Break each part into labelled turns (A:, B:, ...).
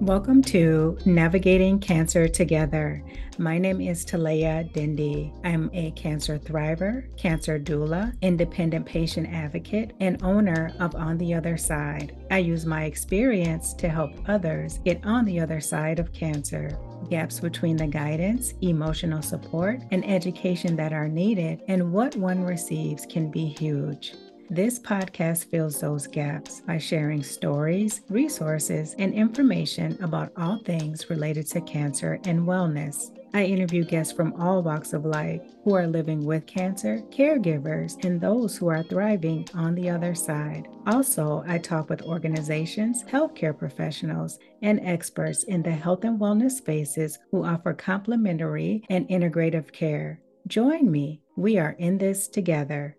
A: Welcome to Navigating Cancer Together. My name is Talea Dindy. I'm a cancer thriver, cancer doula, independent patient advocate, and owner of On the Other Side. I use my experience to help others get on the other side of cancer. Gaps between the guidance, emotional support, and education that are needed and what one receives can be huge. This podcast fills those gaps by sharing stories, resources, and information about all things related to cancer and wellness. I interview guests from all walks of life who are living with cancer, caregivers, and those who are thriving on the other side. Also, I talk with organizations, healthcare professionals, and experts in the health and wellness spaces who offer complementary and integrative care. Join me. We are in this together.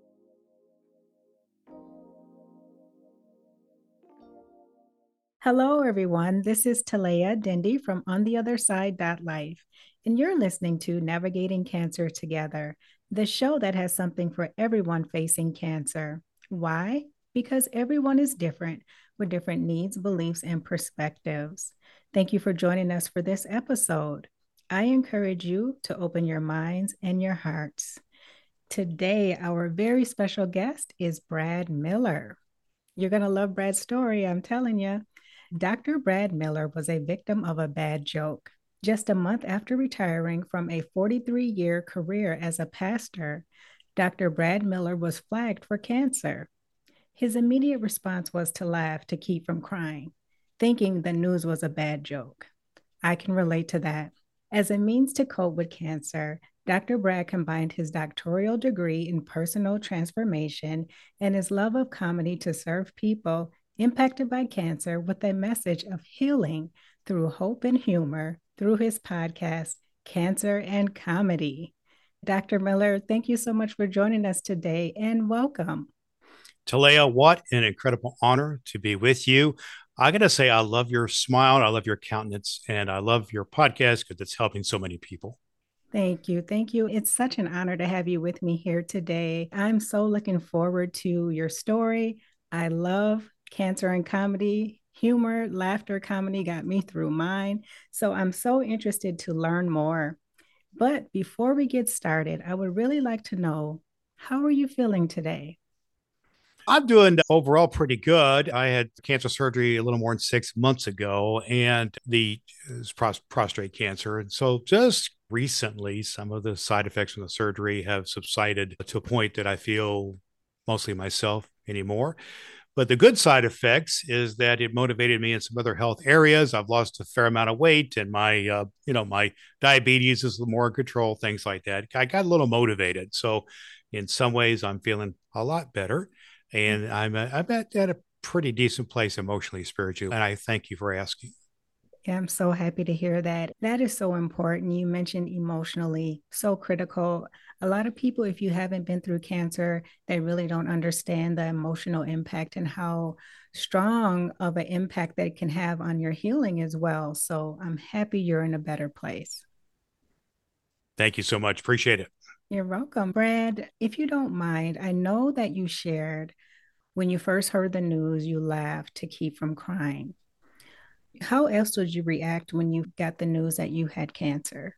A: Hello, everyone. This is Talea Dindy from On the Other Side Life, and you're listening to Navigating Cancer Together, the show that has something for everyone facing cancer. Why? Because everyone is different with different needs, beliefs, and perspectives. Thank you for joining us for this episode. I encourage you to open your minds and your hearts. Today, our very special guest is Brad Miller. You're going to love Brad's story, I'm telling you. Dr. Brad Miller was a victim of a bad joke. Just a month after retiring from a 43 year career as a pastor, Dr. Brad Miller was flagged for cancer. His immediate response was to laugh to keep from crying, thinking the news was a bad joke. I can relate to that. As a means to cope with cancer, Dr. Brad combined his doctoral degree in personal transformation and his love of comedy to serve people impacted by cancer with a message of healing through hope and humor through his podcast, Cancer and Comedy. Dr. Miller, thank you so much for joining us today and welcome.
B: Talea, what an incredible honor to be with you. I got to say, I love your smile, I love your countenance, and I love your podcast because it's helping so many people.
A: Thank you. Thank you. It's such an honor to have you with me here today. I'm so looking forward to your story. I love cancer and comedy, humor, laughter, comedy got me through mine. So I'm so interested to learn more. But before we get started, I would really like to know how are you feeling today?
B: I'm doing overall pretty good. I had cancer surgery a little more than six months ago, and the prostate cancer. And so just recently, some of the side effects from the surgery have subsided to a point that I feel mostly myself anymore. But the good side effects is that it motivated me in some other health areas. I've lost a fair amount of weight, and my, uh, you know, my diabetes is more in control. Things like that. I got a little motivated. So, in some ways, I'm feeling a lot better, and I'm uh, I'm at, at a pretty decent place emotionally, spiritually. And I thank you for asking.
A: Yeah, I'm so happy to hear that. That is so important. You mentioned emotionally, so critical. A lot of people, if you haven't been through cancer, they really don't understand the emotional impact and how strong of an impact that it can have on your healing as well. So I'm happy you're in a better place.
B: Thank you so much. Appreciate it.
A: You're welcome. Brad, if you don't mind, I know that you shared when you first heard the news, you laughed to keep from crying. How else did you react when you got the news that you had cancer?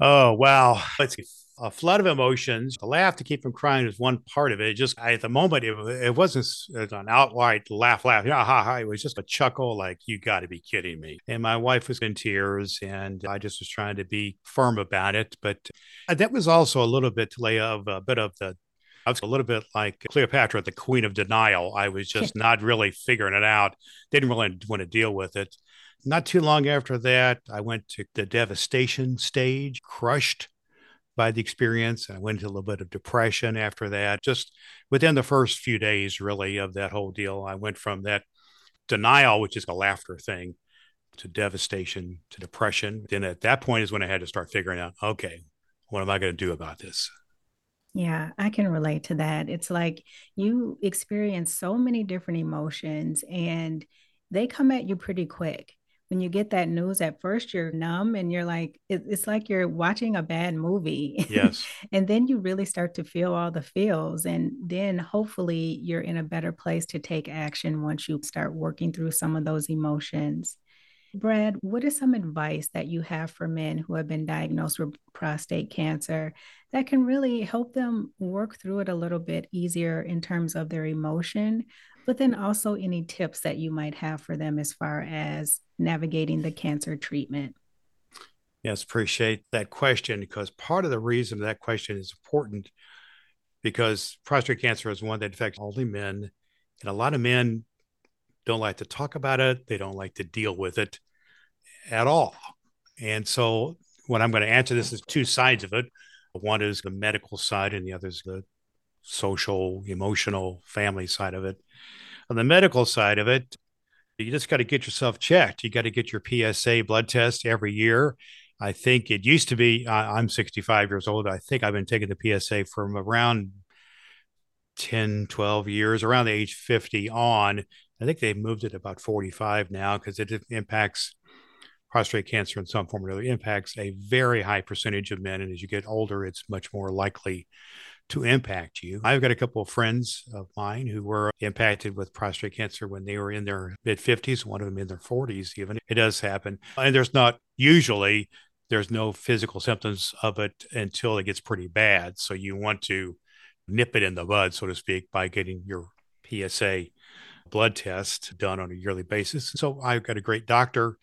B: Oh, wow. It's a flood of emotions. A laugh to keep from crying is one part of it. it just at the moment, it, it wasn't an outright laugh, laugh. Yeah, ha, ha. It was just a chuckle, like, you got to be kidding me. And my wife was in tears, and I just was trying to be firm about it. But uh, that was also a little bit to lay of a bit of the I was a little bit like Cleopatra, the queen of denial. I was just not really figuring it out, didn't really want to deal with it. Not too long after that, I went to the devastation stage, crushed by the experience. I went into a little bit of depression after that. Just within the first few days, really, of that whole deal, I went from that denial, which is a laughter thing, to devastation, to depression. Then at that point is when I had to start figuring out, okay, what am I going to do about this?
A: Yeah, I can relate to that. It's like you experience so many different emotions and they come at you pretty quick. When you get that news, at first you're numb and you're like, it's like you're watching a bad movie.
B: Yes.
A: and then you really start to feel all the feels. And then hopefully you're in a better place to take action once you start working through some of those emotions. Brad, what is some advice that you have for men who have been diagnosed with prostate cancer that can really help them work through it a little bit easier in terms of their emotion, but then also any tips that you might have for them as far as navigating the cancer treatment?
B: Yes, appreciate that question because part of the reason that question is important because prostate cancer is one that affects only men. And a lot of men don't like to talk about it, they don't like to deal with it at all. And so, what I'm going to answer this is two sides of it. One is the medical side, and the other is the social, emotional, family side of it. On the medical side of it, you just got to get yourself checked. You got to get your PSA blood test every year. I think it used to be, I'm 65 years old. I think I've been taking the PSA from around 10, 12 years, around the age 50 on. I think they've moved it about 45 now because it impacts prostate cancer in some form or other, impacts a very high percentage of men. And as you get older, it's much more likely to impact you. I've got a couple of friends of mine who were impacted with prostate cancer when they were in their mid 50s, one of them in their 40s, even. It does happen. And there's not usually there's no physical symptoms of it until it gets pretty bad. So you want to nip it in the bud, so to speak, by getting your PSA blood test done on a yearly basis. So I've got a great doctor.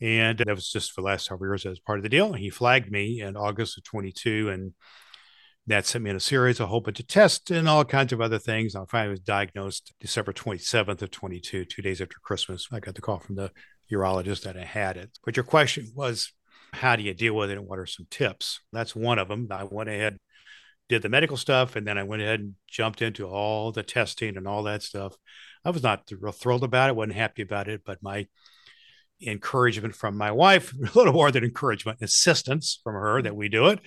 B: And that was just for the last several years as part of the deal. He flagged me in August of 22 and that sent me in a series, a whole bunch of tests and all kinds of other things. I finally was diagnosed December 27th of 22, two days after Christmas. I got the call from the urologist that I had it. But your question was, how do you deal with it and what are some tips? That's one of them. I went ahead, did the medical stuff, and then I went ahead and jumped into all the testing and all that stuff. I was not real thrilled about it, wasn't happy about it, but my encouragement from my wife, a little more than encouragement, assistance from her that we do it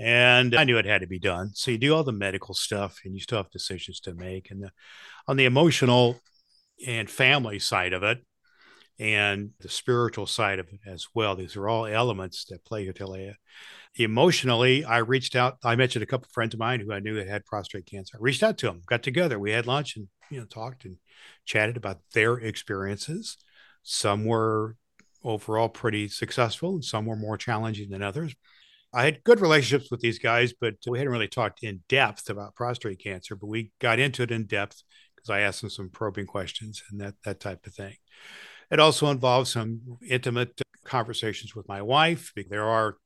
B: and I knew it had to be done. So you do all the medical stuff, and you still have decisions to make. And the, on the emotional and family side of it, and the spiritual side of it as well, these are all elements that play here. Talea. Emotionally, I reached out. I mentioned a couple of friends of mine who I knew that had prostate cancer. I reached out to them, got together, we had lunch, and you know talked and chatted about their experiences. Some were overall pretty successful, and some were more challenging than others I had good relationships with these guys, but we hadn't really talked in depth about prostate cancer. But we got into it in depth because I asked them some probing questions and that that type of thing. It also involves some intimate conversations with my wife. There are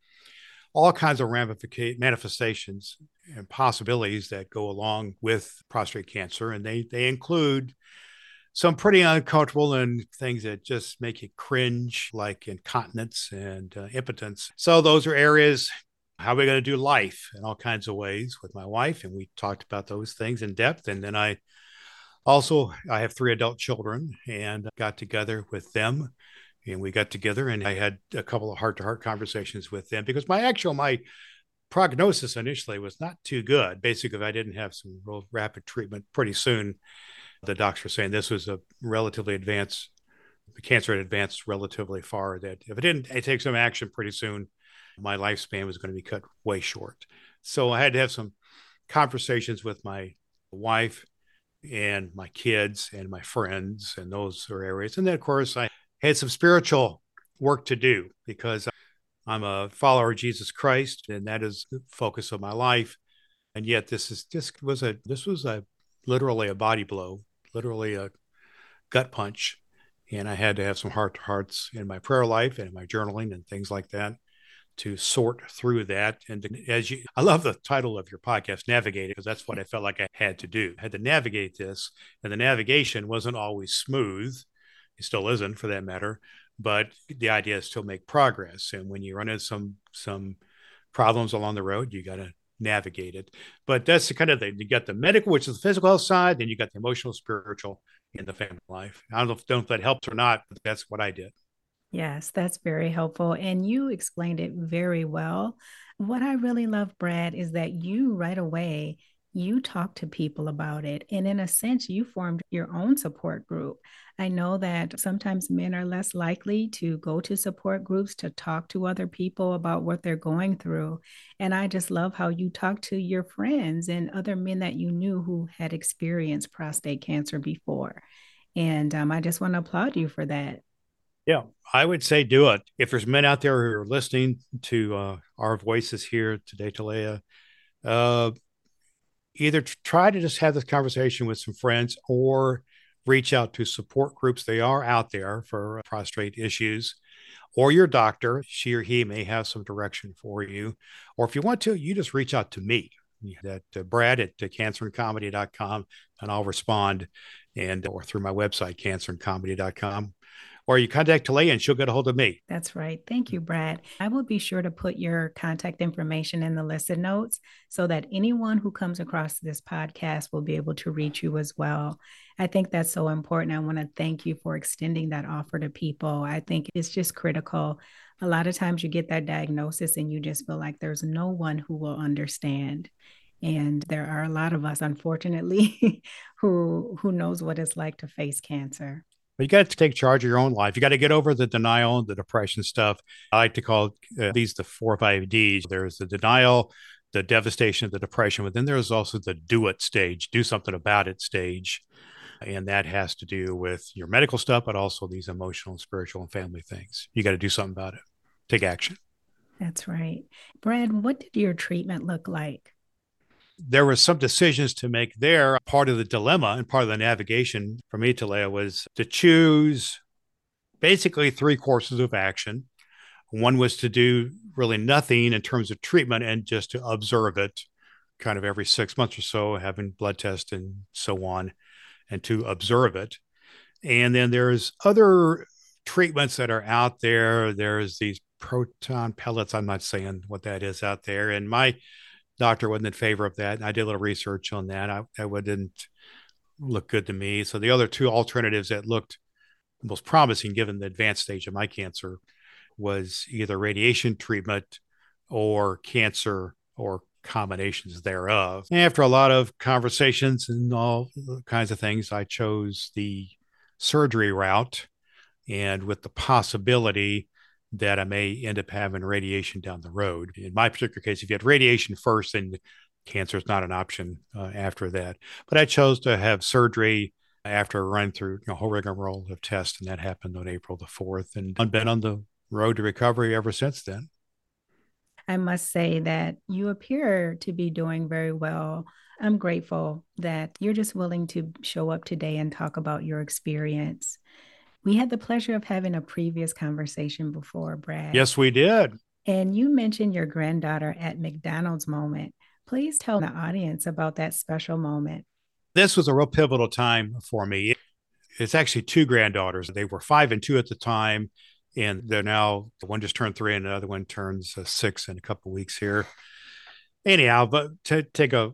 B: all kinds of ramifications, manifestations and possibilities that go along with prostate cancer, and they they include some pretty uncomfortable and things that just make you cringe, like incontinence and uh, impotence. So those are areas. How are we going to do life in all kinds of ways with my wife? And we talked about those things in depth. And then I also I have three adult children and got together with them and we got together and I had a couple of heart to heart conversations with them because my actual my prognosis initially was not too good. Basically, if I didn't have some real rapid treatment pretty soon, the docs were saying this was a relatively advanced, the cancer had advanced relatively far. That if it didn't take some action pretty soon, my lifespan was going to be cut way short. So I had to have some conversations with my wife and my kids and my friends and those are areas. And then, of course, I had some spiritual work to do because I'm a follower of Jesus Christ, and that is the focus of my life. And yet, this is this was a this was a literally a body blow literally a gut punch. And I had to have some heart to hearts in my prayer life and in my journaling and things like that to sort through that. And to, as you, I love the title of your podcast, Navigate, because that's what I felt like I had to do. I had to navigate this. And the navigation wasn't always smooth. It still isn't for that matter. But the idea is to make progress. And when you run into some, some problems along the road, you got to navigate it. But that's the kind of thing. You got the medical, which is the physical health side, then you got the emotional, spiritual, and the family life. I don't know if, don't if that helps or not, but that's what I did.
A: Yes, that's very helpful. And you explained it very well. What I really love, Brad, is that you right away you talk to people about it. And in a sense, you formed your own support group. I know that sometimes men are less likely to go to support groups to talk to other people about what they're going through. And I just love how you talk to your friends and other men that you knew who had experienced prostate cancer before. And um, I just want to applaud you for that.
B: Yeah, I would say do it. If there's men out there who are listening to uh, our voices here today, Talea, uh, either try to just have this conversation with some friends or reach out to support groups. They are out there for prostate issues or your doctor. She or he may have some direction for you. Or if you want to, you just reach out to me at uh, brad at uh, cancerandcomedy.com and I'll respond and or through my website, cancerandcomedy.com or you contact Talea and she'll get a hold of me.
A: That's right. Thank you, Brad. I will be sure to put your contact information in the listen notes so that anyone who comes across this podcast will be able to reach you as well. I think that's so important. I want to thank you for extending that offer to people. I think it's just critical. A lot of times you get that diagnosis and you just feel like there's no one who will understand and there are a lot of us unfortunately who who knows what it's like to face cancer
B: but you got to take charge of your own life. You got to get over the denial and the depression stuff. I like to call uh, these the four or five D's. There's the denial, the devastation, the depression, but then there's also the do it stage, do something about it stage. And that has to do with your medical stuff, but also these emotional, and spiritual, and family things. You got to do something about it. Take action.
A: That's right. Brad, what did your treatment look like?
B: There were some decisions to make there. Part of the dilemma and part of the navigation for me, to Talea, was to choose basically three courses of action. One was to do really nothing in terms of treatment and just to observe it kind of every six months or so, having blood tests and so on, and to observe it. And then there's other treatments that are out there. There's these proton pellets. I'm not saying what that is out there. And my doctor wasn't in favor of that. And I did a little research on that. I, that wouldn't look good to me. So the other two alternatives that looked most promising, given the advanced stage of my cancer, was either radiation treatment or cancer or combinations thereof. After a lot of conversations and all kinds of things, I chose the surgery route and with the possibility that I may end up having radiation down the road. In my particular case, if you had radiation first, then cancer is not an option uh, after that. But I chose to have surgery after a run through a whole rigmarole of tests, and that happened on April the 4th. And I've been on the road to recovery ever since then.
A: I must say that you appear to be doing very well. I'm grateful that you're just willing to show up today and talk about your experience. We had the pleasure of having a previous conversation before, Brad.
B: Yes, we did.
A: And you mentioned your granddaughter at McDonald's moment. Please tell the audience about that special moment.
B: This was a real pivotal time for me. It's actually two granddaughters. They were five and two at the time, and they're now one just turned three, and the other one turns uh, six in a couple weeks here. Anyhow, but to take a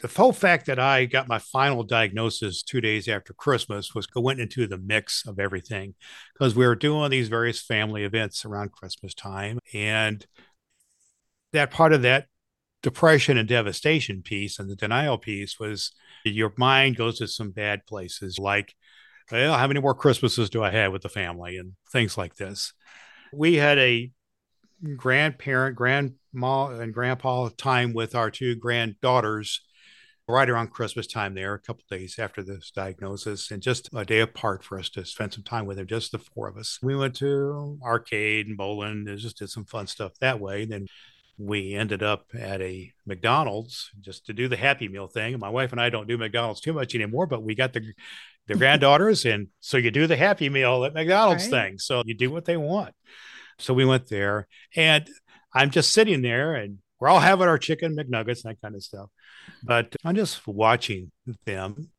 B: the whole fact that I got my final diagnosis two days after Christmas was went into the mix of everything because we were doing these various family events around Christmas time. And that part of that depression and devastation piece and the denial piece was your mind goes to some bad places like, well, how many more Christmases do I have with the family and things like this. We had a grandparent, grandma, and grandpa time with our two granddaughters right around Christmas time there, a couple days after this diagnosis, and just a day apart for us to spend some time with him, just the four of us. We went to arcade and bowling, and just did some fun stuff that way. And then we ended up at a McDonald's just to do the Happy Meal thing. My wife and I don't do McDonald's too much anymore, but we got the the granddaughters, and so you do the Happy Meal at McDonald's right. thing. So you do what they want. So we went there, and I'm just sitting there, and we're all having our chicken McNuggets and that kind of stuff. But I'm just watching them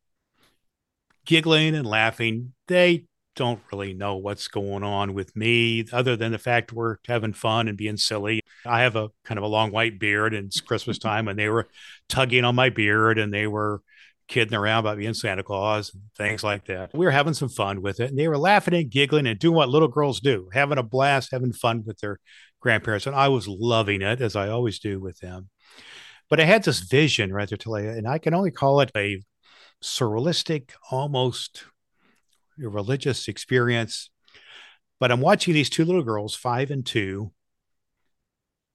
B: giggling and laughing. They don't really know what's going on with me other than the fact we're having fun and being silly. I have a kind of a long white beard and it's Christmas time and they were tugging on my beard and they were kidding around about being Santa Claus and things like that. We were having some fun with it and they were laughing and giggling and doing what little girls do, having a blast, having fun with their grandparents. And I was loving it as I always do with them. But I had this vision, right there, Talea, and I can only call it a surrealistic, almost religious experience. But I'm watching these two little girls, five and two,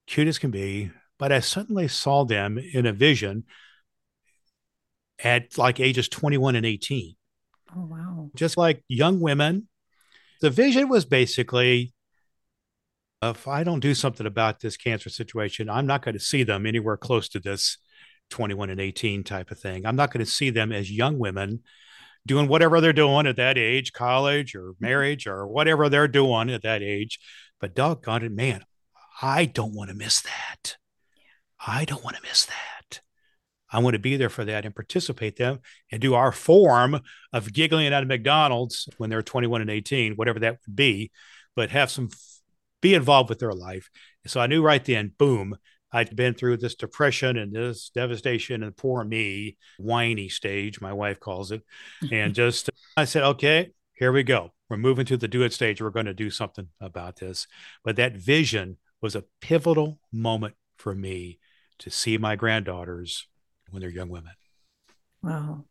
B: cute as can be. But I suddenly saw them in a vision at like ages 21 and 18.
A: Oh, wow.
B: Just like young women The vision was basically if I don't do something about this cancer situation, I'm not going to see them anywhere close to this 21 and 18 type of thing. I'm not going to see them as young women doing whatever they're doing at that age, college or mm-hmm. marriage or whatever they're doing at that age. But doggone it, man, I don't want to miss that. I don't want to miss that. I want to be there for that and participate them and do our form of giggling out of McDonald's when they're 21 and 18, whatever that would be, but have some be involved with their life. So I knew right then, boom, I'd been through this depression and this devastation and poor me, whiny stage, my wife calls it. And just, I said, okay, here we go. We're moving to the do it stage. We're going to do something about this. But that vision was a pivotal moment for me to see my granddaughters when they're young women.
A: Wow.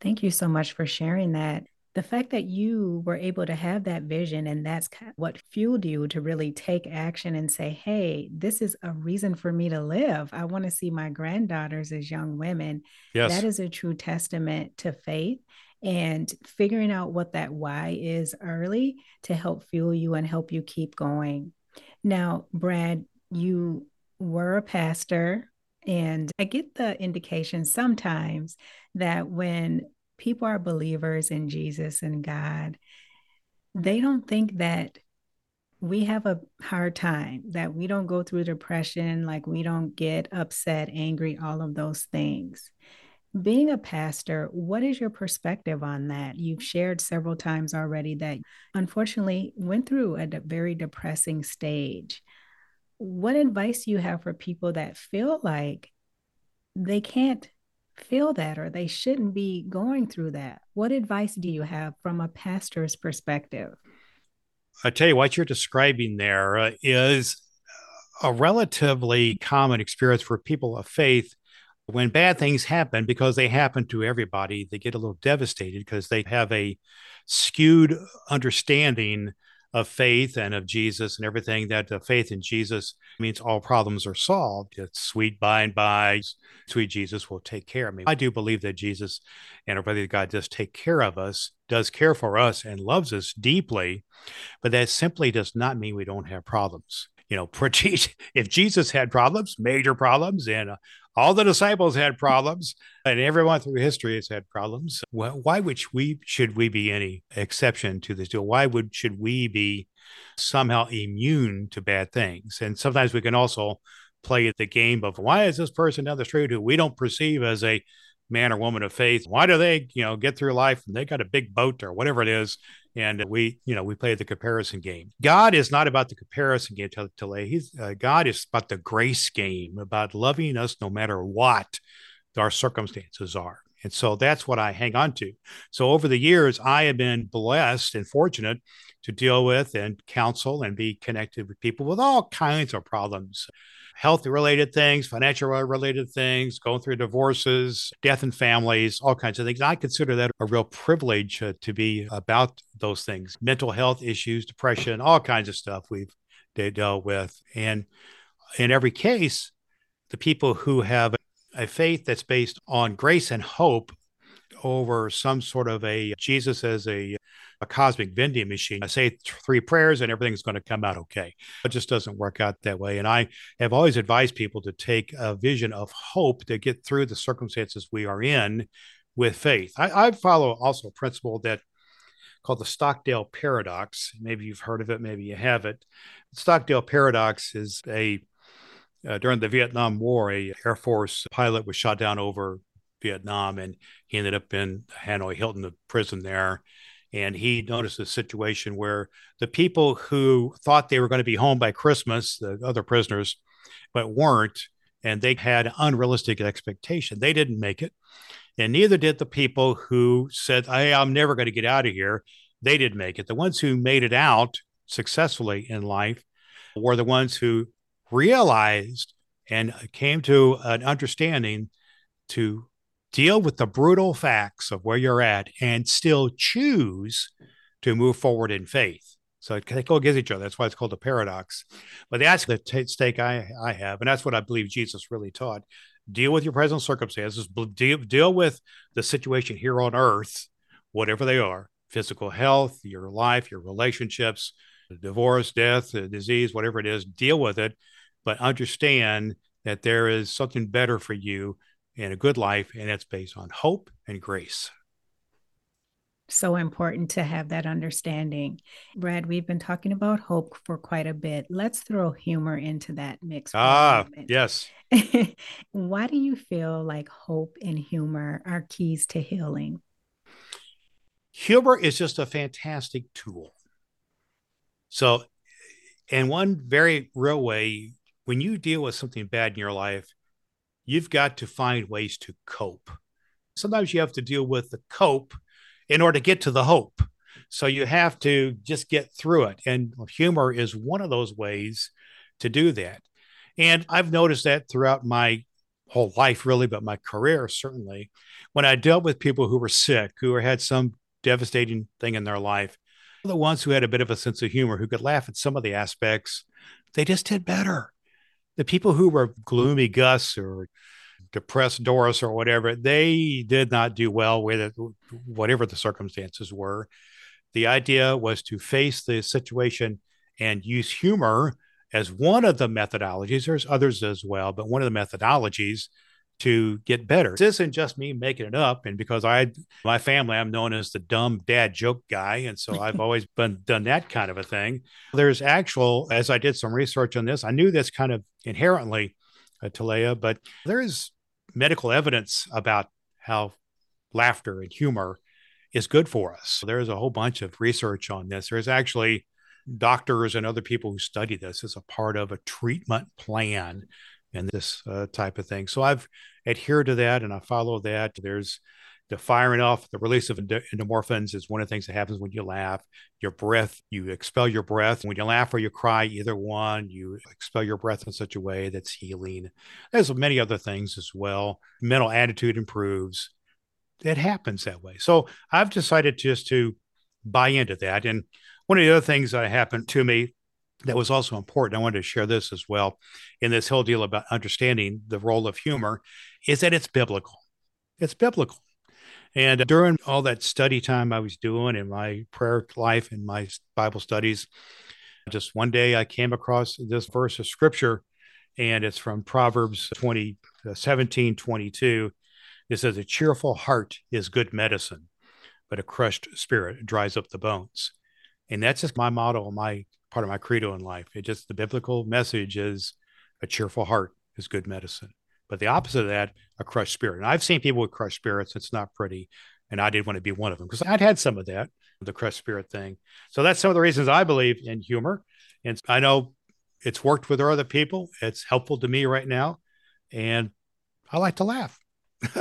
A: Thank you so much for sharing that the fact that you were able to have that vision and that's what fueled you to really take action and say, hey, this is a reason for me to live. I want to see my granddaughters as young women. Yes. That is a true testament to faith and figuring out what that why is early to help fuel you and help you keep going. Now, Brad, you were a pastor, and I get the indication sometimes that when people are believers in Jesus and God, they don't think that we have a hard time, that we don't go through depression, like we don't get upset, angry, all of those things. Being a pastor, what is your perspective on that? You've shared several times already that unfortunately went through a very depressing stage. What advice do you have for people that feel like they can't feel that or they shouldn't be going through that. What advice do you have from a pastor's perspective?
B: I tell you what you're describing there uh, is a relatively common experience for people of faith when bad things happen because they happen to everybody they get a little devastated because they have a skewed understanding of faith and of Jesus and everything that uh, faith in Jesus means all problems are solved. It's sweet by and by, sweet Jesus will take care of me. I do believe that Jesus and our brother God does take care of us, does care for us, and loves us deeply, but that simply does not mean we don't have problems. You know, if Jesus had problems, major problems, and uh, all the disciples had problems, and everyone through history has had problems. Why would we should we be any exception to this deal? Why would should we be somehow immune to bad things? And sometimes we can also play the game of why is this person down the street who we don't perceive as a man or woman of faith why do they you know get through life and they got a big boat or whatever it is and we you know we play the comparison game. God is not about the comparison game lay he's uh, god is about the grace game about loving us no matter what our circumstances are. And so that's what i hang on to. So over the years i have been blessed and fortunate to deal with and counsel and be connected with people with all kinds of problems health related things, financial related things, going through divorces, death in families, all kinds of things. I consider that a real privilege uh, to be about those things mental health issues, depression, all kinds of stuff we've dealt with. And in every case, the people who have a faith that's based on grace and hope over some sort of a Jesus as a a cosmic vending machine. I say three prayers and everything's going to come out okay. It just doesn't work out that way. And I have always advised people to take a vision of hope to get through the circumstances we are in with faith. I, I follow also a principle that called the Stockdale paradox. Maybe you've heard of it, maybe you haven't. The Stockdale paradox is a uh, during the Vietnam War, a Air Force pilot was shot down over Vietnam, and he ended up in Hanoi Hilton, the prison there and he noticed a situation where the people who thought they were going to be home by Christmas, the other prisoners, but weren't, and they had unrealistic expectation. They didn't make it, and neither did the people who said, "Hey, I'm never going to get out of here." They didn't make it. The ones who made it out successfully in life were the ones who realized and came to an understanding to deal with the brutal facts of where you're at and still choose to move forward in faith. So they go against each other. That's why it's called a paradox. But that's the t- stake I, I have. And that's what I believe Jesus really taught. Deal with your present circumstances, deal, deal with the situation here on earth, whatever they are, physical health, your life, your relationships, divorce, death, uh, disease, whatever it is, deal with it, but understand that there is something better for you and a good life, and it's based on hope and grace.
A: So important to have that understanding. Brad, we've been talking about hope for quite a bit. Let's throw humor into that mix.
B: Ah, yes.
A: Why do you feel like hope and humor are keys to healing?
B: Humor is just a fantastic tool. So, in one very real way, when you deal with something bad in your life, you've got to find ways to cope. Sometimes you have to deal with the cope in order to get to the hope. So you have to just get through it. And humor is one of those ways to do that. And I've noticed that throughout my whole life, really, but my career, certainly. When I dealt with people who were sick, who had some devastating thing in their life, the ones who had a bit of a sense of humor, who could laugh at some of the aspects, they just did better. The people who were gloomy Gus or depressed Doris or whatever, they did not do well with it, whatever the circumstances were. The idea was to face the situation and use humor as one of the methodologies. There's others as well, but one of the methodologies to get better. This isn't just me making it up. And because I, my family, I'm known as the dumb dad joke guy. And so I've always been done that kind of a thing. There's actual, as I did some research on this, I knew this kind of inherently, uh, Talea, but there is medical evidence about how laughter and humor is good for us. There's a whole bunch of research on this. There's actually doctors and other people who study this as a part of a treatment plan and this uh, type of thing. So I've adhered to that and I follow that. There's the firing off, the release of endorphins is one of the things that happens when you laugh. Your breath, you expel your breath. When you laugh or you cry, either one, you expel your breath in such a way that's healing. There's many other things as well. Mental attitude improves. It happens that way. So I've decided just to buy into that. And one of the other things that happened to me that was also important, I wanted to share this as well in this whole deal about understanding the role of humor, is that it's biblical. It's biblical. And during all that study time I was doing in my prayer life and my Bible studies, just one day I came across this verse of scripture, and it's from Proverbs 20, uh, 17, 22. It says, A cheerful heart is good medicine, but a crushed spirit dries up the bones. And that's just my motto, my part of my credo in life. It just the biblical message is a cheerful heart is good medicine. But the opposite of that, a crushed spirit. And I've seen people with crushed spirits. It's not pretty. And I didn't want to be one of them because I'd had some of that, the crushed spirit thing. So that's some of the reasons I believe in humor. And I know it's worked with other people. It's helpful to me right now. And I like to laugh.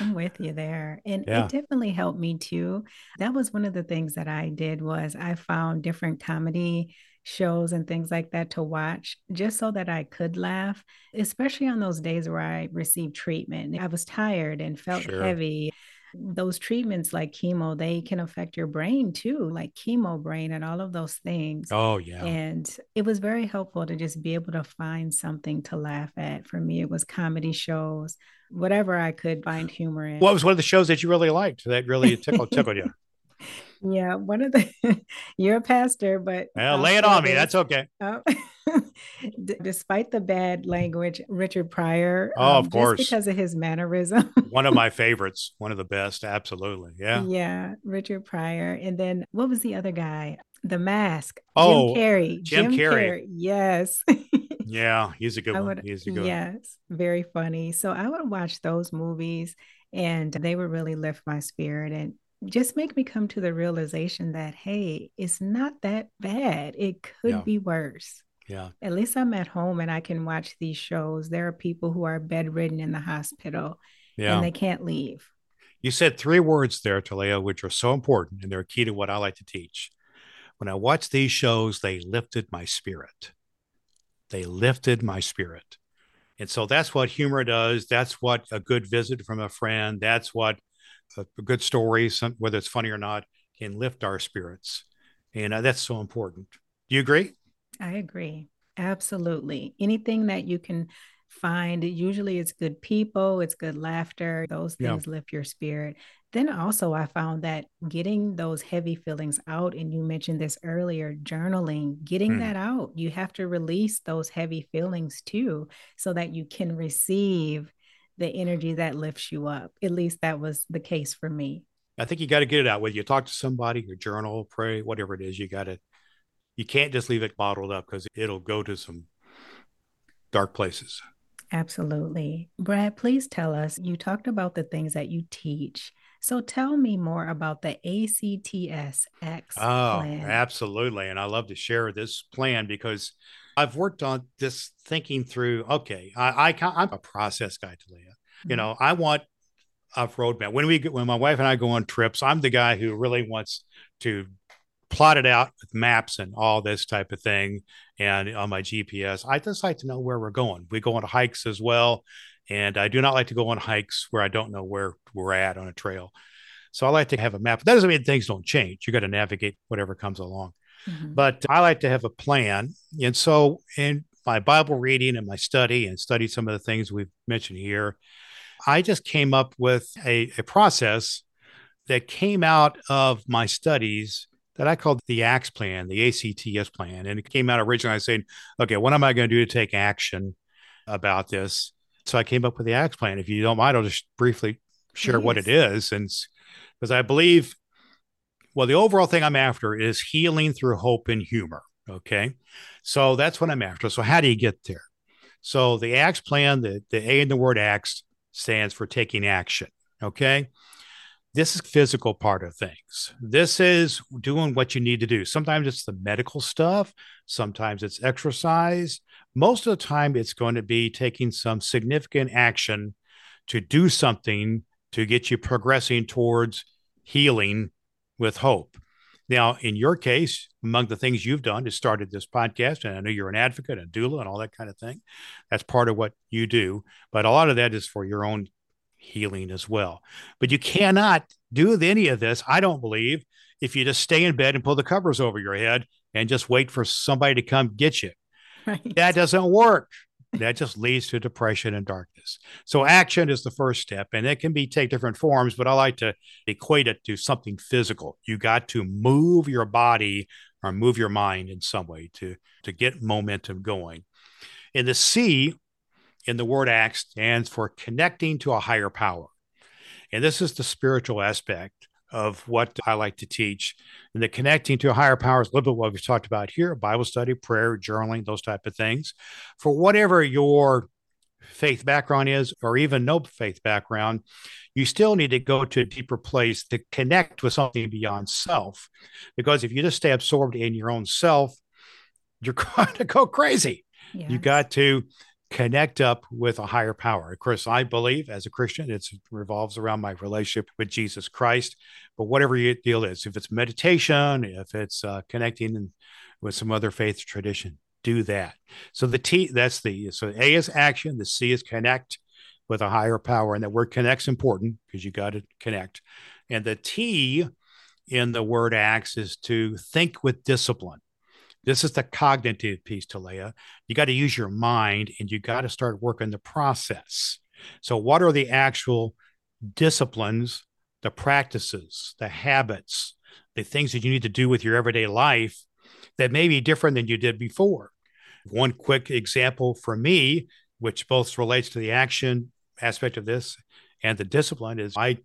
A: I'm with you there. And yeah. it definitely helped me too. That was one of the things that I did was I found different comedy shows and things like that to watch just so that I could laugh, especially on those days where I received treatment. I was tired and felt sure. heavy. Those treatments like chemo, they can affect your brain too, like chemo brain and all of those things.
B: Oh, yeah.
A: And it was very helpful to just be able to find something to laugh at. For me, it was comedy shows, whatever I could find humor in.
B: What was one of the shows that you really liked that really tickled, tickled you?
A: Yeah, one of the you're a pastor, but
B: well, lay it on me. That's okay.
A: Oh, d- despite the bad language, Richard Pryor.
B: Oh, um, of course,
A: because of his mannerism.
B: one of my favorites. One of the best. Absolutely. Yeah.
A: Yeah, Richard Pryor, and then what was the other guy? The Mask.
B: Oh,
A: Jim Carrey.
B: Jim, Jim Carrey. Carrey.
A: Yes.
B: yeah, he's a good one. He's a good one.
A: yes, one. very funny. So I would watch those movies and they would really lift my spirit and just make me come to the realization that hey it's not that bad it could yeah. be worse
B: yeah
A: at least i'm at home and i can watch these shows there are people who are bedridden in the hospital yeah. and they can't leave
B: you said three words there talea which are so important and they're key to what i like to teach when i watch these shows they lifted my spirit they lifted my spirit and so that's what humor does that's what a good visit from a friend that's what a, a good story, some, whether it's funny or not, can lift our spirits. And uh, that's so important. Do you agree?
A: I agree. Absolutely. Anything that you can find usually it's good people, it's good laughter, those things yeah. lift your spirit. Then also, I found that getting those heavy feelings out, and you mentioned this earlier, journaling, getting hmm. that out, you have to release those heavy feelings too, so that you can receive the energy that lifts you up. At least that was the case for me.
B: I think you got to get it out. Whether you talk to somebody, or journal, pray, whatever it is, you got to. You can't just leave it bottled up because it'll go to some dark places.
A: Absolutely. Brad, please tell us. You talked about the things that you teach. So tell me more about the ACTS X
B: oh, plan. absolutely. And I love to share this plan because I've worked on this thinking through, okay, I, I, am a process guy, Talea. Mm-hmm. You know, I want a roadmap. When we get, when my wife and I go on trips, I'm the guy who really wants to plot it out with maps and all this type of thing and on my GPS. I just like to know where we're going. We go on hikes as well. And I do not like to go on hikes where I don't know where we're at on a trail. So I like to have a map. That doesn't mean things don't change. You got to navigate whatever comes along. Mm-hmm. But I like to have a plan. And so in my Bible reading and my study and study some of the things we've mentioned here, I just came up with a, a process that came out of my studies that I called the ACTS plan, the ACTS plan. And it came out originally saying, okay, what am I going to do to take action about this? So I came up with the ACTS plan. If you don't mind, I'll just briefly share what it is. And because I believe, well, the overall thing I'm after is healing through hope and humor. Okay. So that's what I'm after. So how do you get there? So the ACTS plan, the, the A in the word ACTS stands for taking action. Okay this is physical part of things. This is doing what you need to do. Sometimes it's the medical stuff. Sometimes it's exercise. Most of the time it's going to be taking some significant action to do something to get you progressing towards healing with hope. Now in your case among the things you've done is started this podcast and i know you're an advocate and doula and all that kind of thing that's part of what you do but a lot of that is for your own healing as well. But you cannot do any of this, I don't believe, if you just stay in bed and pull the covers over your head and just wait for somebody to come get you. Right. That doesn't work. That just leads to depression and darkness. So action is the first step, and it can be take different forms, but I like to equate it to something physical. You got to move your body or move your mind in some way to to get momentum going. And the C in the word ACT stands for connecting to a higher power. And this is the spiritual aspect of what I like to teach. And the connecting to a higher power is a little bit what we've talked about here Bible study, prayer, journaling, those type of things. For whatever your faith background is, or even no faith background, you still need to go to a deeper place to connect with something beyond self. Because if you just stay absorbed in your own self, you're going to go crazy. You got to connect up with a higher power. Of course, I believe as a Christian, it revolves around my relationship with Jesus Christ. But whatever your deal is, if it's meditation, if it's uh, connecting with some other faith tradition, do that. So the T, that's the so A is action, the C is connect with a higher power, and that word connect's important because you got to connect. And the T in the word acts is to think with discipline. This is the cognitive piece Talea. You got to use your mind and you got to start working the process. So, what are the actual disciplines, the practices, the habits, the things that you need to do with your everyday life that may be different than you did before? One quick example for me, which both relates to the action aspect of this and the discipline, is I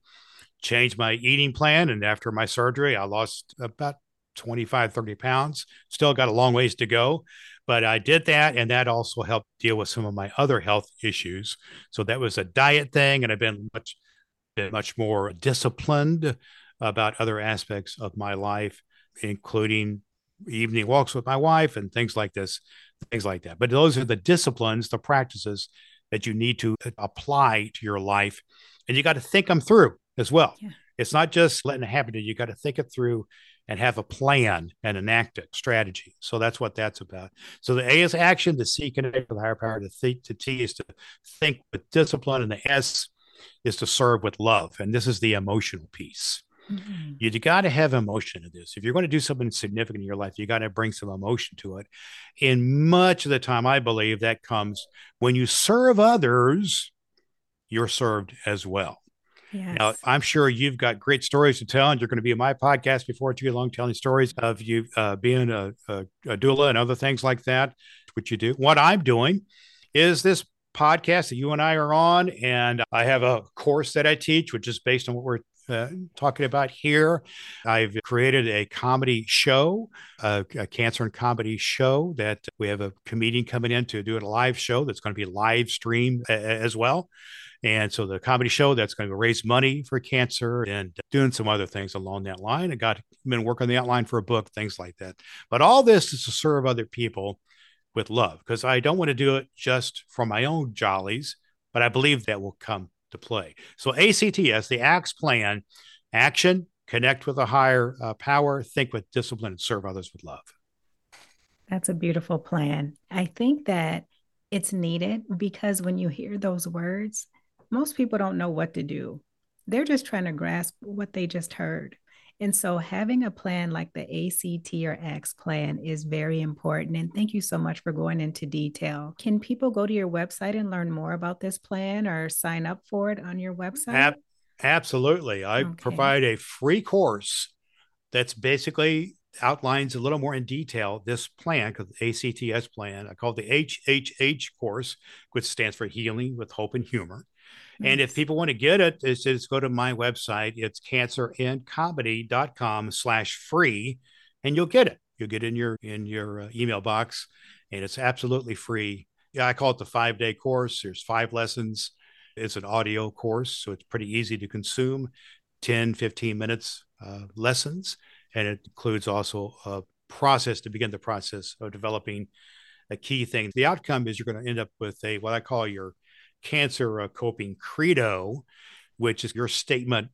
B: changed my eating plan. And after my surgery, I lost about 25, 30 pounds. Still got a long ways to go, but I did that. And that also helped deal with some of my other health issues. So that was a diet thing. And I've been much, been much more disciplined about other aspects of my life, including evening walks with my wife and things like this, things like that. But those are the disciplines, the practices that you need to apply to your life. And you got to think them through as well. Yeah. It's not just letting it happen. to You got to think it through and have a plan and enact it strategy. So that's what that's about. So the A is action, the C connect with the higher power, the, th- the T is to think with discipline, and the S is to serve with love. And this is the emotional piece. Mm-hmm. You got to have emotion in this. If you're going to do something significant in your life, you got to bring some emotion to it. And much of the time, I believe that comes when you serve others, you're served as well. Yes. Now, I'm sure you've got great stories to tell, and you're going to be in my podcast before too long telling stories of you uh, being a, a, a doula and other things like that, which you do. What I'm doing is this podcast that you and I are on, and I have a course that I teach, which is based on what we're uh, talking about here. I've created a comedy show, a, a, cancer and comedy show that we have a comedian coming in to do a live show that's going to be live stream a, as well. And so the comedy show that's going to raise money for cancer and doing some other things along that line. I got been working on the outline for a book, things like that. But all this is to serve other people with love because I don't want to do it just for my own jollies, but I believe that will come to play. So ACTS, the ACTS plan, action, connect with a higher uh, power, think with discipline, and serve others with love.
A: That's a beautiful plan. I think that it's needed because when you hear those words, most people don't know what to do. They're just trying to grasp what they just heard. And so having a plan like the ACT or ACTS plan is very important. And thank you so much for going into detail. Can people go to your website and learn more about this plan or sign up for it on your website? Ab-
B: absolutely. I okay. provide a free course that's basically outlines a little more in detail this plan, because ACTS plan, I call it the HHH course, which stands for Healing with Hope and Humor. And if people want to get it, it's just go to my website. It's cancerandcomedy.com slash free, and you'll get it. You'll get it in your in your uh, email box, and it's absolutely free. Yeah, I call it the five day course. There's five lessons. It's an audio course, so it's pretty easy to consume 10, 15 minutes uh, lessons. And it includes also a process to begin the process of developing a key thing. The outcome is you're going to end up with a what I call your cancer uh, coping credo, which is your statement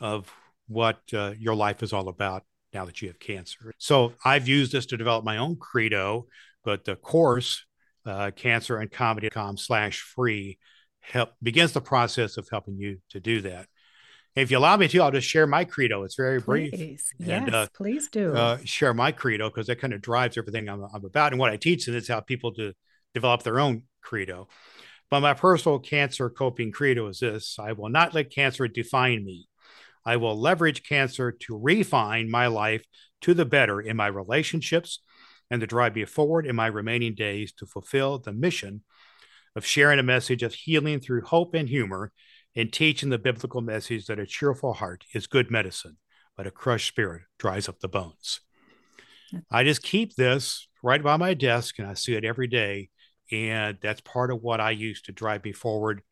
B: of what uh, your life is all about now that you have cancer. So I've used this to develop my own credo, but the course, uh, cancerandcomedy.com slash free, help begins the process of helping you to do that. If you allow me to, I'll just share my credo. It's very
A: please.
B: brief.
A: Yes, uh, please do.
B: Uh, share my credo because that kind of drives everything I'm, I'm, about. And what I teach, and it's how people to develop their own credo. But my personal cancer coping credo is this I will not let cancer define me. I will leverage cancer to refine my life to the better in my relationships and to drive me forward in my remaining days to fulfill the mission of sharing a message of healing through hope and humor and teaching the biblical message that a cheerful heart is good medicine, but a crushed spirit dries up the bones. I just keep this right by my desk and I see it every day and that's part of what I use to drive me forward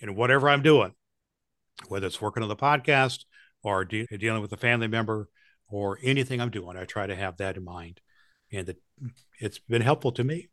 B: in whatever I'm doing, whether it's working on the podcast or de- dealing with a family member or anything I'm doing. I try to have that in mind. And it, it's been helpful to me.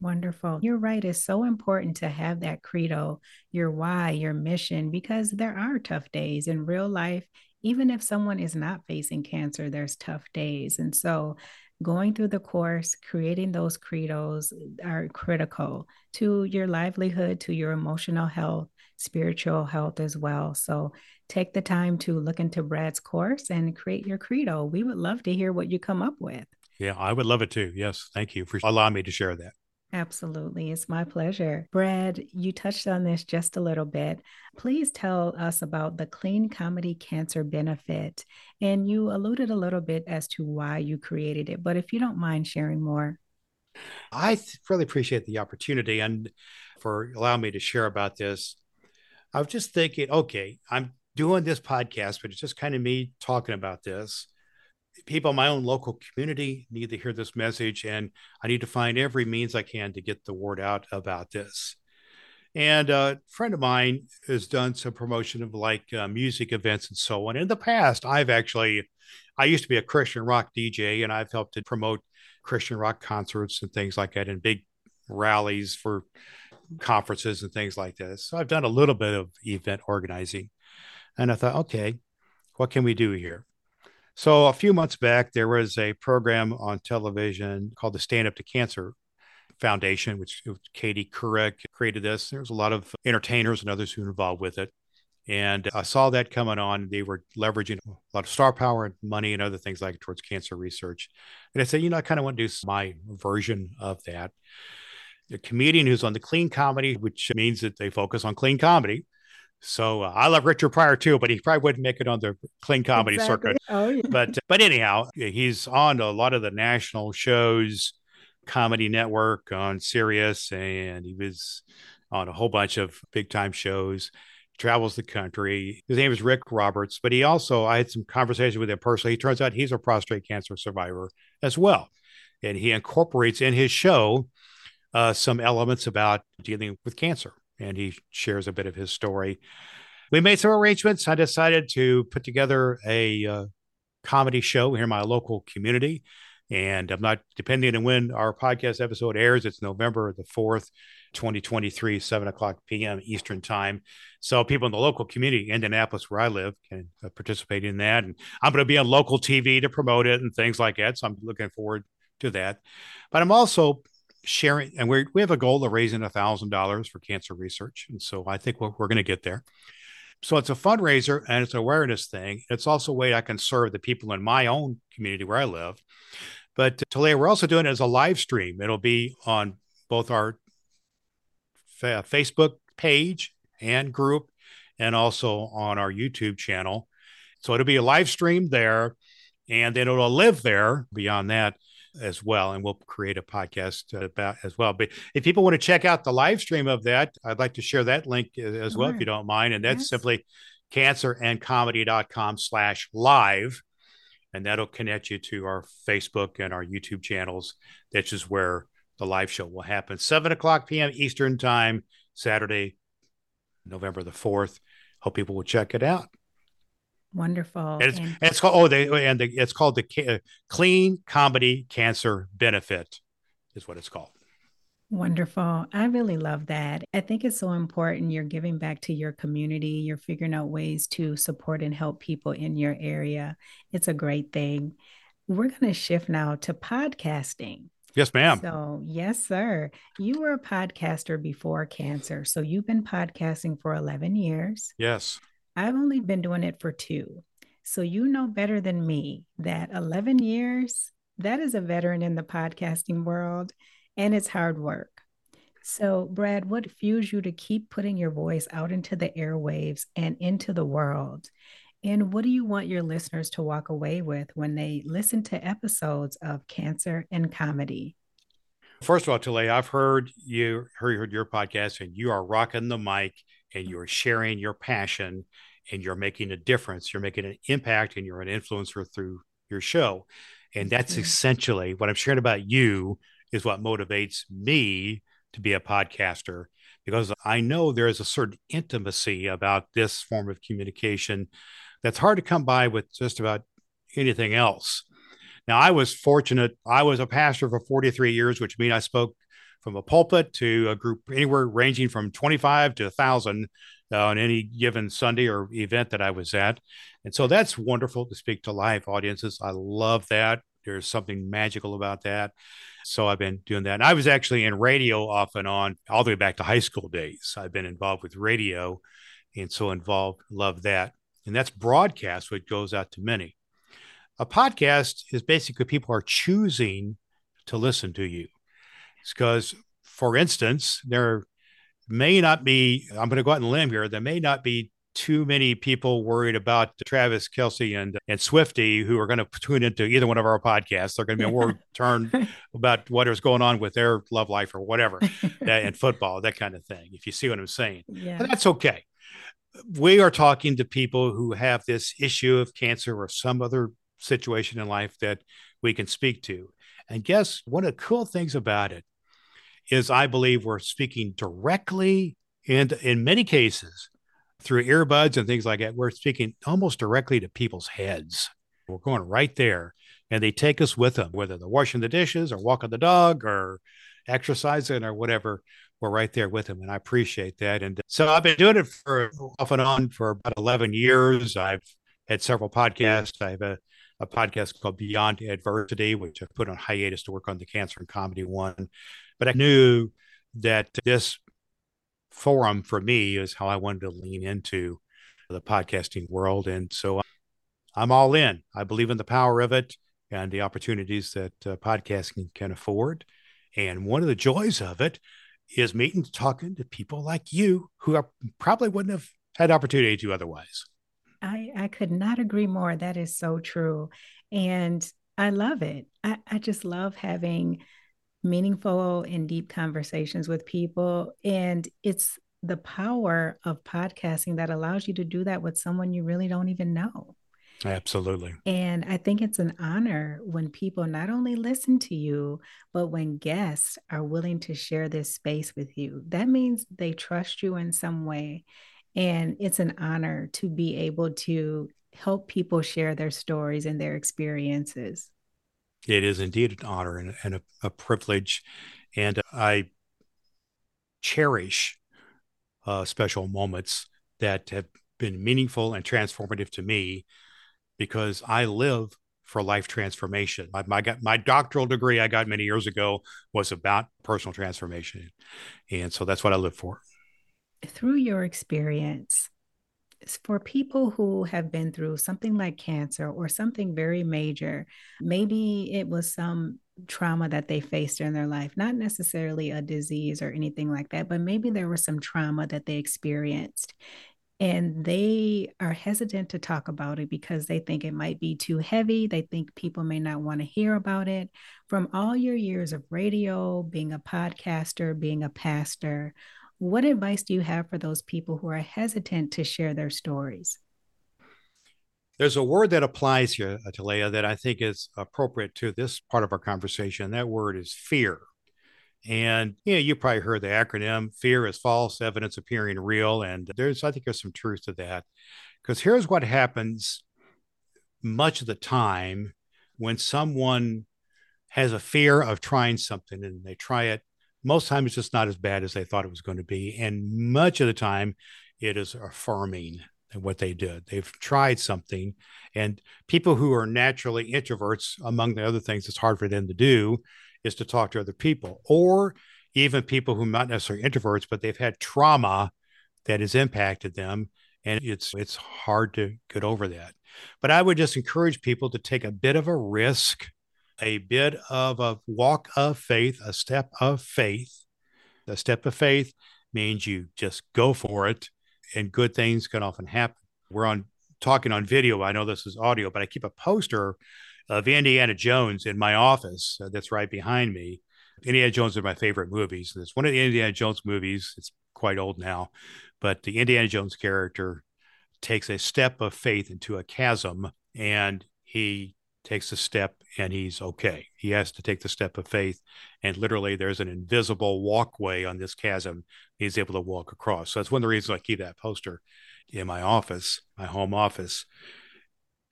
A: Wonderful. You're right. It's so important to have that credo, your why, your mission, because there are tough days in real life. Even if someone is not facing cancer, there's tough days. And so going through the course, creating those credos are critical to your livelihood, to your emotional health, spiritual health as well. So take the time to look into Brad's course and create your credo. We would love to hear what you come up with.
B: Yeah, I would love it too. Yes. Thank you for allowing me to share that.
A: Absolutely. It's my pleasure. Brad, you touched on this just a little bit. Please tell us about the Clean Comedy Cancer Benefit. And you alluded a little bit as to why you created it, but if you don't mind sharing more.
B: I really appreciate the opportunity and for allowing me to share about this. I was just thinking, okay, I'm doing this podcast, but it's just kind of me talking about this people in my own local community need to hear this message, and I need to find every means I can to get the word out about this. And a friend of mine has done some promotion of like uh, music events and so on. In the past, I've actually, I used to be a Christian rock DJ, and I've helped to promote Christian rock concerts and things like that, and big rallies for conferences and things like this. So I've done a little bit of event organizing. And I thought, okay, what can we do here? So a few months back, there was a program on television called the Stand Up to Cancer Foundation, which Katie Couric created this. There was a lot of entertainers and others who were involved with it. And I saw that coming on. They were leveraging a lot of star power and money and other things like towards cancer research. And I said, you know, I kind of want to do my version of that. A comedian who's on the clean comedy, which means that they focus on clean comedy. So uh, I love Richard Pryor too, but he probably wouldn't make it on the clean comedy exactly. circuit. Oh, yeah. But but anyhow, he's on a lot of the national shows, Comedy Network on Sirius, and he was on a whole bunch of big time shows travels the country. His name is Rick Roberts, but he also, I had some conversation with him personally. He turns out he's a prostate cancer survivor as well. And he incorporates in his show uh, some elements about dealing with cancer. And he shares a bit of his story. We made some arrangements. I decided to put together a uh, comedy show here in my local community. And I'm not depending on when our podcast episode airs. It's November the 4th. 2023, 7 o'clock p.m. Eastern Time. So people in the local community, Indianapolis, where I live, can uh, participate in that. And I'm going to be on local TV to promote it and things like that. So I'm looking forward to that. But I'm also sharing, and we we have a goal of raising $1,000 for cancer research. And so I think we're, we're going to get there. So it's a fundraiser and it's an awareness thing. It's also a way I can serve the people in my own community where I live. But uh, today we're also doing it as a live stream. It'll be on both our Facebook page and group, and also on our YouTube channel. So it'll be a live stream there, and then it'll live there beyond that as well. And we'll create a podcast about as well. But if people want to check out the live stream of that, I'd like to share that link as well, if you don't mind. And that's yes. simply cancerandcomedy.com slash live. And that'll connect you to our Facebook and our YouTube channels. That's just where the live show will happen 7 o'clock p.m. Eastern Time, Saturday, November the 4th. Hope people will check it out.
A: Wonderful.
B: And it's, and and it's called, oh, they, and the, it's called the uh, Clean Comedy Cancer Benefit, is what it's called.
A: Wonderful. I really love that. I think it's so important. You're giving back to your community. You're figuring out ways to support and help people in your area. It's a great thing. We're going to shift now to podcasting.
B: Yes, ma'am.
A: So, yes, sir. You were a podcaster before cancer. So, you've been podcasting for 11 years.
B: Yes.
A: I've only been doing it for two. So, you know better than me that 11 years, that is a veteran in the podcasting world, and it's hard work. So, Brad, what fuels you to keep putting your voice out into the airwaves and into the world? And what do you want your listeners to walk away with when they listen to episodes of Cancer and Comedy?
B: First of all, Talea, I've heard you heard your podcast and you are rocking the mic and you're sharing your passion and you're making a difference. You're making an impact and you're an influencer through your show. And that's mm-hmm. essentially what I'm sharing about you is what motivates me to be a podcaster because I know there is a certain intimacy about this form of communication that's hard to come by with just about anything else. Now, I was fortunate. I was a pastor for 43 years, which means I spoke from a pulpit to a group anywhere ranging from 25 to 1,000 uh, on any given Sunday or event that I was at. And so that's wonderful to speak to live audiences. I love that. There's something magical about that. So I've been doing that. And I was actually in radio off and on all the way back to high school days. I've been involved with radio and so involved, love that and that's broadcast, which goes out to many. A podcast is basically people are choosing to listen to you. Because, for instance, there may not be, I'm going to go out and limb here, there may not be too many people worried about Travis Kelce and and Swifty who are going to tune into either one of our podcasts. They're going to be more turned about what is going on with their love life or whatever, and football, that kind of thing. If you see what I'm saying, yeah. But that's okay we are talking to people who have this issue of cancer or some other situation in life that we can speak to. And guess one of the cool things about it is I believe we're speaking directly and in many cases through earbuds and things like that, we're speaking almost directly to people's heads. We're going right there and they take us with them, whether they're washing the dishes or walking the dog or exercising or whatever we're right there with them. And I appreciate that. And so I've been doing it for off and on for about 11 years. I've had several podcasts. I have a, a podcast called Beyond Adversity, which I put on hiatus to work on the cancer and comedy one. But I knew that this forum for me is how I wanted to lean into the podcasting world. And so I'm all in. I believe in the power of it and the opportunities that uh, podcasting can afford. And one of the joys of it is meeting, and talking to people like you who are, probably wouldn't have had opportunity to otherwise.
A: I, I could not agree more. That is so true. And I love it. I, I just love having meaningful and deep conversations with people. And it's the power of podcasting that allows you to do that with someone you really don't even know.
B: Absolutely.
A: And I think it's an honor when people not only listen to you, but when guests are willing to share this space with you. That means they trust you in some way. And it's an honor to be able to help people share their stories and their experiences.
B: It is indeed an honor and, and a, a, privilege. And I cherish uh, special moments that have been meaningful and transformative to me because I live for life transformation. My, my, my doctoral degree I got many years ago was about personal transformation. And so that's what I live for.
A: Through your experience, for people who have been through something like cancer or something very major, maybe it was some trauma that they faced in their life, not necessarily a disease or anything like that, but maybe there was some trauma that they experienced and they are hesitant to talk about it because they think it might be too heavy. They think people may not want to hear about it. From all your years of radio, being a podcaster, being a pastor, what advice do you have for those people who are hesitant to share their stories?
B: There's a word that applies here, uh, Talea, that I think is appropriate to this part of our conversation. That word is fear. And you know, you probably heard the acronym fear is false evidence appearing real. And there's, I think there's some truth to that. Because here's what happens much of the time when someone has a fear of trying something and they try it, most times it's just not as bad as they thought it was going to be. And much of the time it is affirming what they did. They've tried something. And people who are naturally introverts, among the other things it's hard for them to do, is to talk to other people or even people who are not necessarily introverts, but they've had trauma that has impacted them. And it's it's hard to get over that. But I would just encourage people to take a bit of a risk, a bit of a walk of faith, a step of faith. A step of faith means you just go for it, and good things can often happen. We're on talking on video. I know this is audio, but I keep a poster of Indiana Jones in my office uh, that's right behind me. Indiana Jones are my favorite movies. It's one of the Indiana Jones movies. It's quite old now, but the Indiana Jones character takes a step of faith into a chasm and he takes a step and he's okay. He has to take the step of faith. And literally, there's an invisible walkway on this chasm. He's able to walk across. So that's one of the reasons I keep that poster in my office, my home office.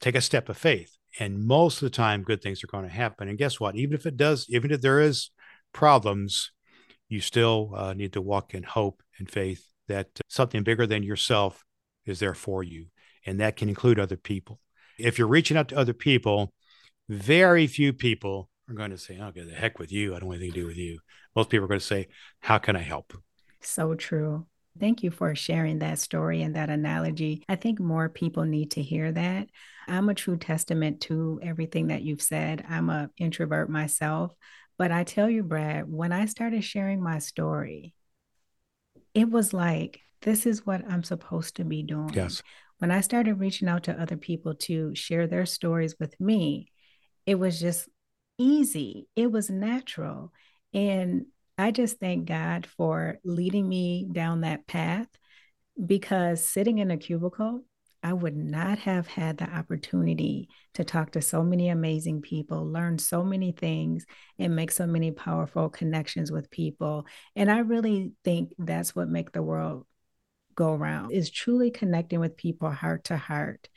B: Take a step of faith and most of the time good things are going to happen and guess what even if it does even if there is problems you still uh, need to walk in hope and faith that something bigger than yourself is there for you and that can include other people if you're reaching out to other people very few people are going to say oh get the heck with you i don't want anything to do with you most people are going to say how can i help
A: so true Thank you for sharing that story and that analogy. I think more people need to hear that. I'm a true testament to everything that you've said. I'm an introvert myself, but I tell you, Brad, when I started sharing my story, it was like, this is what I'm supposed to be doing.
B: Yes.
A: When I started reaching out to other people to share their stories with me, it was just easy, it was natural. And I just thank God for leading me down that path because sitting in a cubicle, I would not have had the opportunity to talk to so many amazing people, learn so many things, and make so many powerful connections with people. And I really think that's what make the world go around is truly connecting with people heart to heart.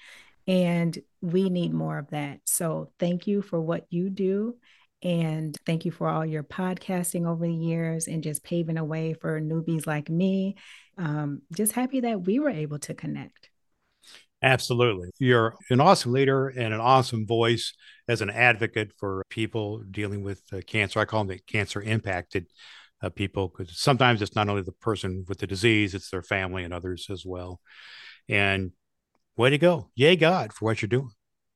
A: And we need more of that. So thank you for what you do. And thank you for all your podcasting over the years and just paving a way for newbies like me. Um, just happy that we were able to connect.
B: Absolutely. You're an awesome leader and an awesome voice as an advocate for people dealing with uh, cancer. I call them the cancer impacted uh, people because sometimes it's not only the person with the disease, it's their family and others as well. And way to go. Yay, God, for what you're doing.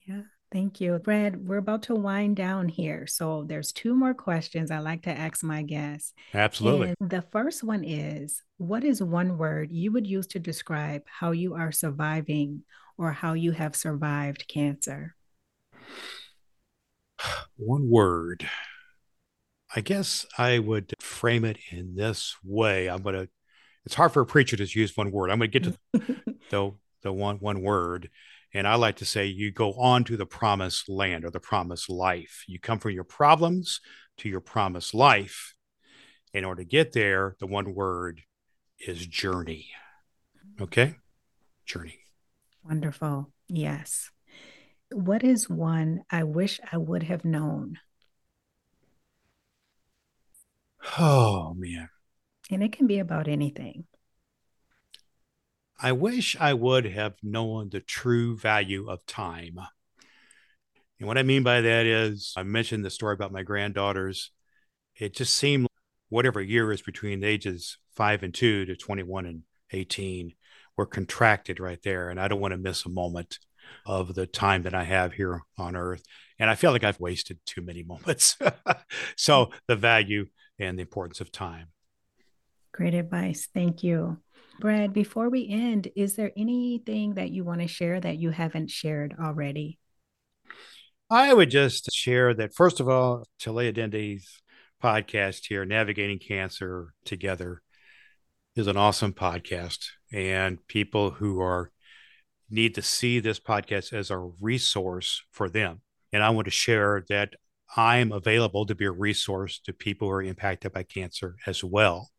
A: Yeah. Thank you. Brad, we're about to wind down here. So there's two more questions I like to ask my guests.
B: Absolutely.
A: And the first one is What is one word you would use to describe how you are surviving or how you have survived cancer?
B: One word. I guess I would frame it in this way. I'm going to, it's hard for a preacher to use one word. I'm going to get to the, the one, one word. And I like to say you go on to the promised land or the promised life. You come from your problems to your promised life. In order to get there, the one word is journey. Okay? Journey.
A: Wonderful. Yes. What is one I wish I would have known?
B: Oh, man.
A: And it can be about anything.
B: I wish I would have known the true value of time. And what I mean by that is, I mentioned the story about my granddaughters. It just seemed whatever year is between ages five and two to 21 and 18 were contracted right there. And I don't want to miss a moment of the time that I have here on earth. And I feel like I've wasted too many moments. so the value and the importance of time.
A: Great advice. Thank you. Brad, before we end, is there anything that you want to share that you haven't shared already?
B: I would just share that, first of all, Talea Dendy's podcast here, Navigating Cancer Together, is an awesome podcast. And people who are need to see this podcast as a resource for them. And I want to share that I'm available to be a resource to people who are impacted by cancer as well.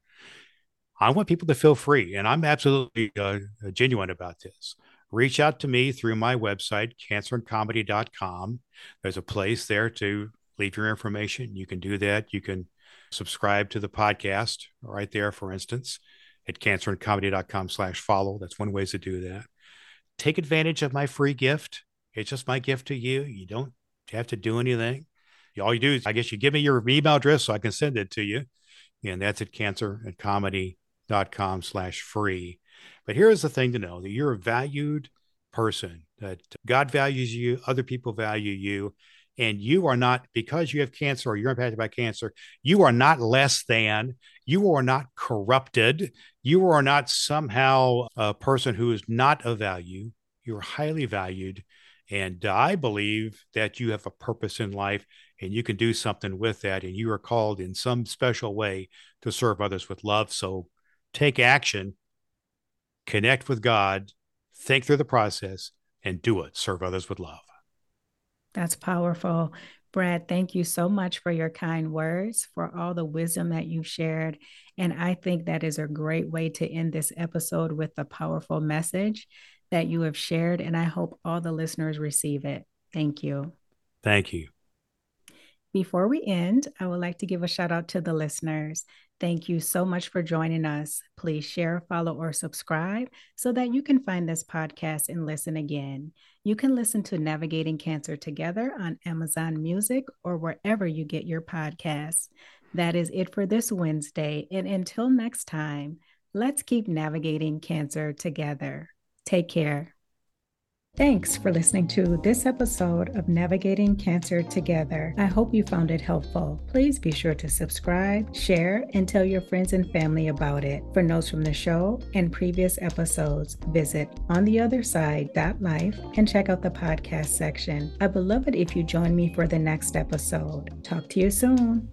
B: I want people to feel free, and I'm absolutely uh, genuine about this. Reach out to me through my website, cancerandcomedy.com. There's a place there to leave your information. You can do that. You can subscribe to the podcast right there, for instance, at cancerandcomedy.com slash follow. That's one way to do that. Take advantage of my free gift. It's just my gift to you. You don't have to do anything. All you do is, I guess, you give me your email address so I can send it to you. And that's at cancer comedy com slash free. But here's the thing to know that you're a valued person, that God values you, other people value you, and you are not, because you have cancer or you're impacted by cancer, you are not less than, you are not corrupted, you are not somehow a person who is not of value. You're highly valued. And I believe that you have a purpose in life and you can do something with that. And you are called in some special way to serve others with love. So take action, connect with God, think through the process, and do it. Serve others with love.
A: That's powerful. Brad, thank you so much for your kind words, for all the wisdom that you've shared. And I think that is a great way to end this episode with the powerful message that you have shared. And I hope all the listeners receive it. Thank you.
B: Thank you.
A: Before we end, I would like to give a shout out to the listeners. Thank you so much for joining us. Please share, follow, or subscribe so that you can find this podcast and listen again. You can listen to Navigating Cancer Together on Amazon Music or wherever you get your podcasts. That is it for this Wednesday. And until next time, let's keep navigating cancer together. Take care. Thanks for listening to this episode of Navigating Cancer Together. I hope you found it helpful. Please be sure to subscribe, share, and tell your friends and family about it. For notes from the show and previous episodes, visit ontheotherside.life and check out the podcast section. I would love it if you join me for the next episode. Talk to you soon.